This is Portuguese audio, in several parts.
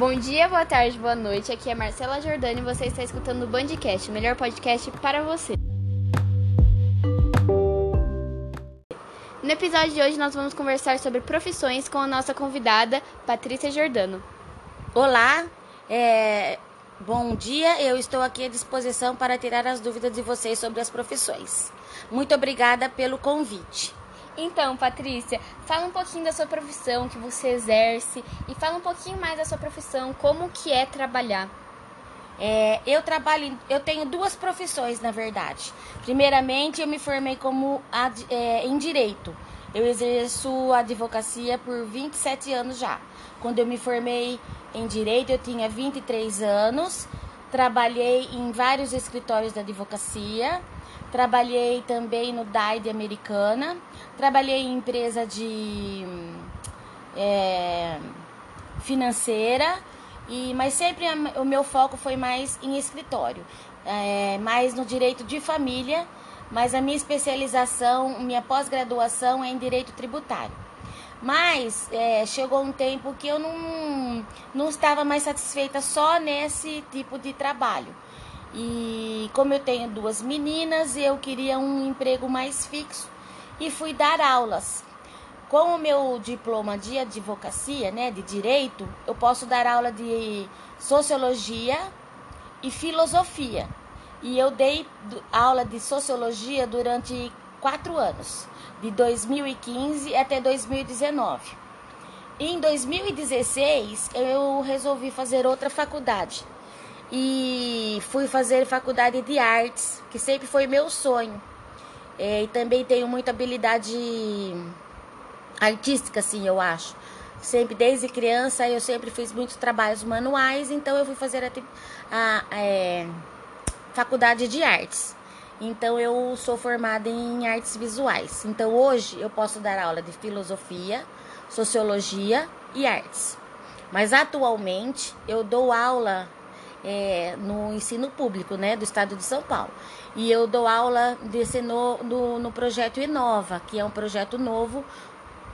Bom dia, boa tarde, boa noite. Aqui é Marcela Jordani e você está escutando o Bandcast, o melhor podcast para você. No episódio de hoje nós vamos conversar sobre profissões com a nossa convidada, Patrícia Jordano. Olá, é, bom dia. Eu estou aqui à disposição para tirar as dúvidas de vocês sobre as profissões. Muito obrigada pelo convite. Então, Patrícia, fala um pouquinho da sua profissão que você exerce e fala um pouquinho mais da sua profissão, como que é trabalhar. É, eu trabalho, eu tenho duas profissões, na verdade. Primeiramente, eu me formei como ad, é, em direito. Eu exerço advocacia por 27 anos já. Quando eu me formei em direito, eu tinha 23 anos. Trabalhei em vários escritórios da advocacia Trabalhei também no DAI Americana. Trabalhei em empresa de é, financeira, e, mas sempre o meu foco foi mais em escritório, é, mais no direito de família, mas a minha especialização, minha pós-graduação é em direito tributário. Mas é, chegou um tempo que eu não, não estava mais satisfeita só nesse tipo de trabalho. E como eu tenho duas meninas, eu queria um emprego mais fixo e fui dar aulas. Com o meu diploma de advocacia, né, de direito, eu posso dar aula de sociologia e filosofia. E eu dei aula de sociologia durante quatro anos, de 2015 até 2019. Em 2016, eu resolvi fazer outra faculdade e fui fazer faculdade de artes, que sempre foi meu sonho. É, e também tenho muita habilidade artística, assim, eu acho. Sempre, desde criança, eu sempre fiz muitos trabalhos manuais, então eu fui fazer a, a, a é, faculdade de artes. Então eu sou formada em artes visuais. Então hoje eu posso dar aula de filosofia, sociologia e artes. Mas atualmente eu dou aula é, no ensino público né, do estado de São Paulo. E eu dou aula desse no, no, no projeto Inova, que é um projeto novo,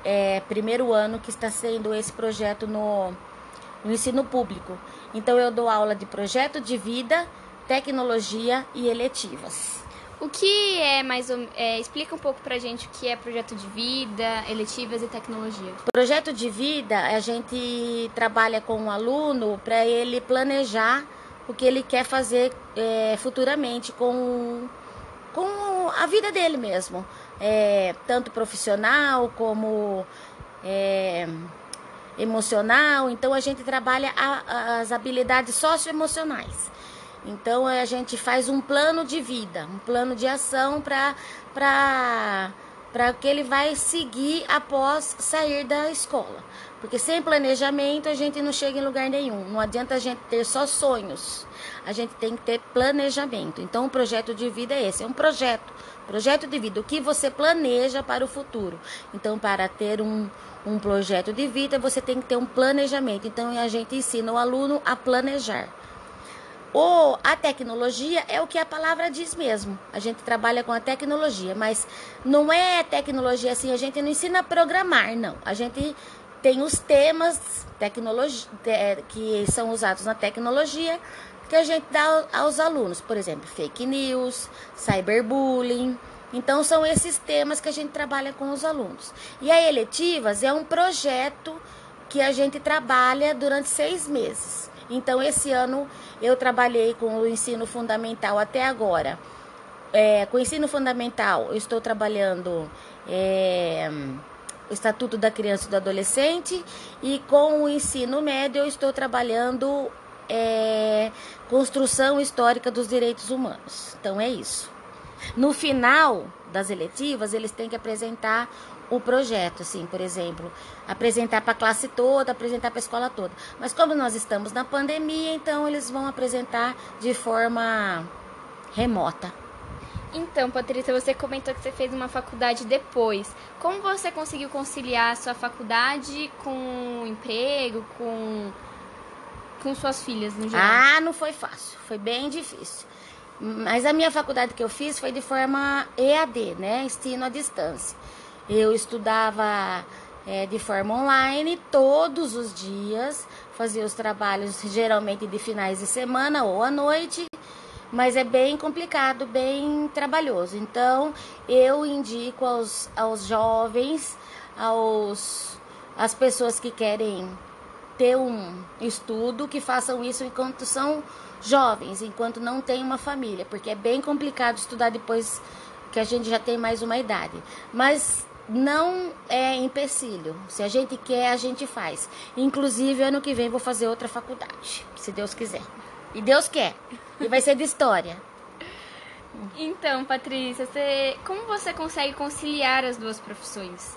é, primeiro ano que está sendo esse projeto no, no ensino público. Então eu dou aula de projeto de vida, tecnologia e eletivas. O que é mais é, explica um pouco pra gente o que é projeto de vida, eletivas e tecnologia. Projeto de vida, a gente trabalha com o aluno para ele planejar o que ele quer fazer é, futuramente com, com a vida dele mesmo, é, tanto profissional como é, emocional. Então a gente trabalha a, as habilidades socioemocionais. Então a gente faz um plano de vida, um plano de ação para para que ele vai seguir após sair da escola. Porque sem planejamento a gente não chega em lugar nenhum. Não adianta a gente ter só sonhos. A gente tem que ter planejamento. Então, o projeto de vida é esse: é um projeto. Projeto de vida. O que você planeja para o futuro. Então, para ter um, um projeto de vida, você tem que ter um planejamento. Então, a gente ensina o aluno a planejar. Ou a tecnologia é o que a palavra diz mesmo. A gente trabalha com a tecnologia, mas não é tecnologia assim, a gente não ensina a programar, não. A gente tem os temas tecnologia, que são usados na tecnologia que a gente dá aos alunos, por exemplo, fake news, cyberbullying. Então são esses temas que a gente trabalha com os alunos. E a eletivas é um projeto que a gente trabalha durante seis meses. Então esse ano eu trabalhei com o ensino fundamental até agora. É, com o ensino fundamental eu estou trabalhando é, o Estatuto da Criança e do Adolescente e com o ensino médio eu estou trabalhando é, construção histórica dos direitos humanos. Então é isso. No final das eletivas, eles têm que apresentar o projeto, assim, por exemplo, apresentar para a classe toda, apresentar para a escola toda. Mas como nós estamos na pandemia, então eles vão apresentar de forma remota. Então, Patrícia, você comentou que você fez uma faculdade depois. Como você conseguiu conciliar a sua faculdade com o emprego, com, com suas filhas no geral? Ah, não foi fácil. Foi bem difícil. Mas a minha faculdade que eu fiz foi de forma EAD, né? Ensino à distância. Eu estudava é, de forma online todos os dias, fazia os trabalhos geralmente de finais de semana ou à noite, mas é bem complicado, bem trabalhoso. Então, eu indico aos, aos jovens, aos as pessoas que querem ter um estudo, que façam isso enquanto são jovens, enquanto não tem uma família, porque é bem complicado estudar depois que a gente já tem mais uma idade. Mas não é empecilho. Se a gente quer, a gente faz. Inclusive, ano que vem vou fazer outra faculdade, se Deus quiser. E Deus quer. E vai ser de história. Então, Patrícia, você, como você consegue conciliar as duas profissões?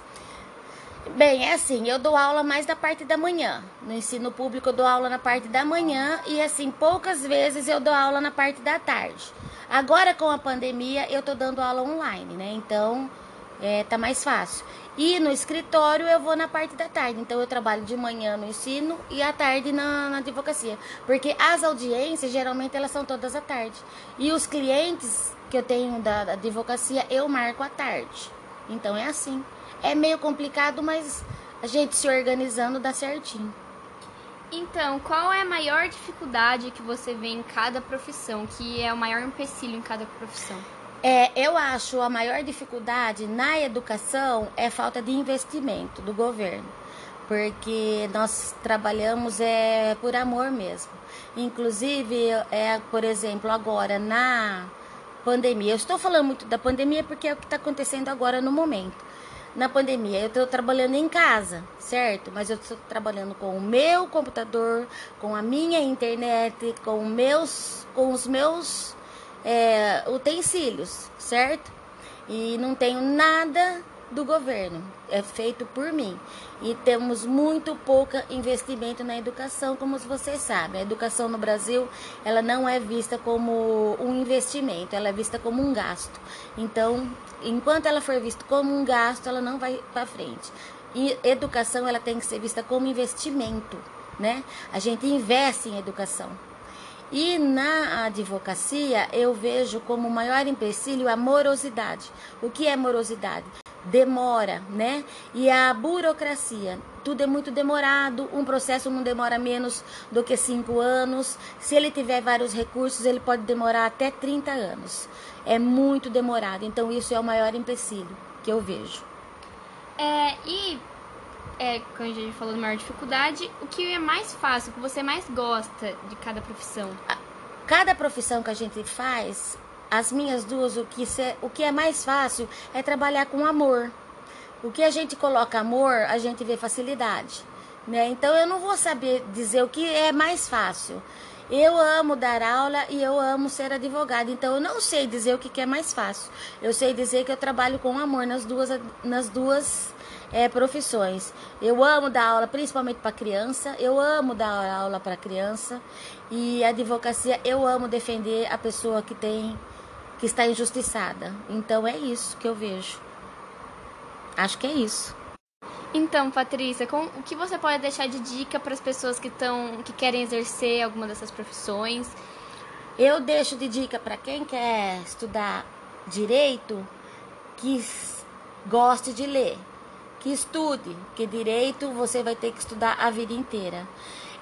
Bem, é assim, eu dou aula mais da parte da manhã. No ensino público eu dou aula na parte da manhã e assim, poucas vezes eu dou aula na parte da tarde. Agora com a pandemia eu tô dando aula online, né? Então, é, tá mais fácil. E no escritório eu vou na parte da tarde. Então eu trabalho de manhã no ensino e à tarde na, na advocacia. Porque as audiências geralmente elas são todas à tarde. E os clientes que eu tenho da, da advocacia eu marco à tarde. Então é assim. É meio complicado, mas a gente se organizando dá certinho. Então, qual é a maior dificuldade que você vê em cada profissão? Que é o maior empecilho em cada profissão? É, eu acho a maior dificuldade na educação é falta de investimento do governo, porque nós trabalhamos é por amor mesmo. Inclusive, é, por exemplo, agora na pandemia, eu estou falando muito da pandemia porque é o que está acontecendo agora no momento. Na pandemia, eu estou trabalhando em casa, certo? Mas eu estou trabalhando com o meu computador, com a minha internet, com meus, com os meus é, utensílios, certo? E não tenho nada do governo, é feito por mim. E temos muito pouco investimento na educação, como vocês sabem. A educação no Brasil, ela não é vista como um investimento, ela é vista como um gasto. Então, enquanto ela for vista como um gasto, ela não vai para frente. E educação, ela tem que ser vista como investimento, né? A gente investe em educação. E na advocacia eu vejo como maior empecilho a morosidade. O que é morosidade? Demora, né? E a burocracia. Tudo é muito demorado, um processo não demora menos do que cinco anos. Se ele tiver vários recursos, ele pode demorar até 30 anos. É muito demorado. Então, isso é o maior empecilho que eu vejo. É, e é, quando a gente falou de maior dificuldade, o que é mais fácil, o que você mais gosta de cada profissão? Cada profissão que a gente faz, as minhas duas, o que, se, o que é mais fácil é trabalhar com amor. O que a gente coloca amor, a gente vê facilidade. Né? Então eu não vou saber dizer o que é mais fácil. Eu amo dar aula e eu amo ser advogada, então eu não sei dizer o que é mais fácil. Eu sei dizer que eu trabalho com amor nas duas, nas duas é, profissões. Eu amo dar aula principalmente para criança, eu amo dar aula para criança e a advocacia eu amo defender a pessoa que tem que está injustiçada. Então é isso que eu vejo. Acho que é isso. Então, Patrícia, com, o que você pode deixar de dica para as pessoas que estão que querem exercer alguma dessas profissões? Eu deixo de dica para quem quer estudar direito que goste de ler que estude, que direito você vai ter que estudar a vida inteira.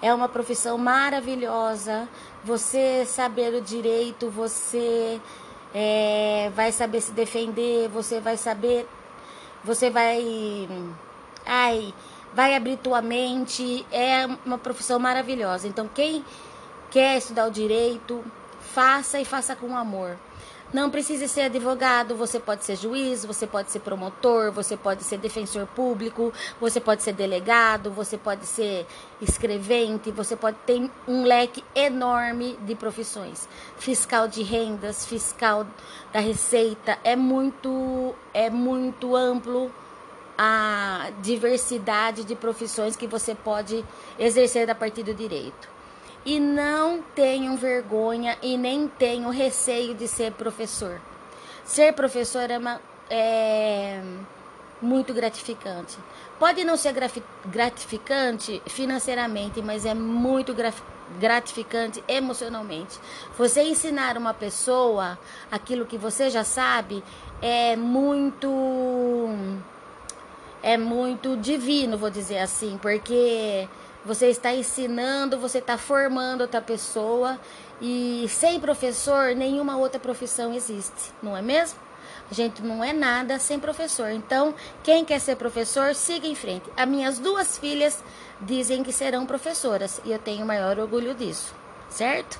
É uma profissão maravilhosa. Você saber o direito, você é, vai saber se defender, você vai saber, você vai, ai, vai abrir tua mente. É uma profissão maravilhosa. Então quem quer estudar o direito, faça e faça com amor. Não precisa ser advogado, você pode ser juiz, você pode ser promotor, você pode ser defensor público, você pode ser delegado, você pode ser escrevente, você pode ter um leque enorme de profissões. Fiscal de rendas, fiscal da receita, é muito é muito amplo a diversidade de profissões que você pode exercer a partir do direito e não tenham vergonha e nem tenham receio de ser professor. Ser professor é, uma, é muito gratificante. Pode não ser gratificante financeiramente, mas é muito gratificante emocionalmente. Você ensinar uma pessoa aquilo que você já sabe é muito é muito divino, vou dizer assim, porque Você está ensinando, você está formando outra pessoa e sem professor, nenhuma outra profissão existe, não é mesmo? A gente não é nada sem professor. Então, quem quer ser professor, siga em frente. As minhas duas filhas dizem que serão professoras e eu tenho maior orgulho disso, certo?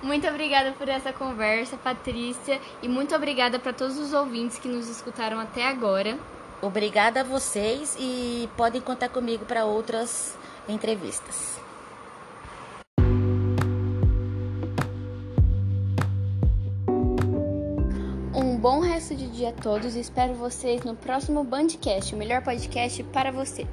Muito obrigada por essa conversa, Patrícia, e muito obrigada para todos os ouvintes que nos escutaram até agora. Obrigada a vocês e podem contar comigo para outras entrevistas. Um bom resto de dia a todos e espero vocês no próximo Bandcast, o melhor podcast para você.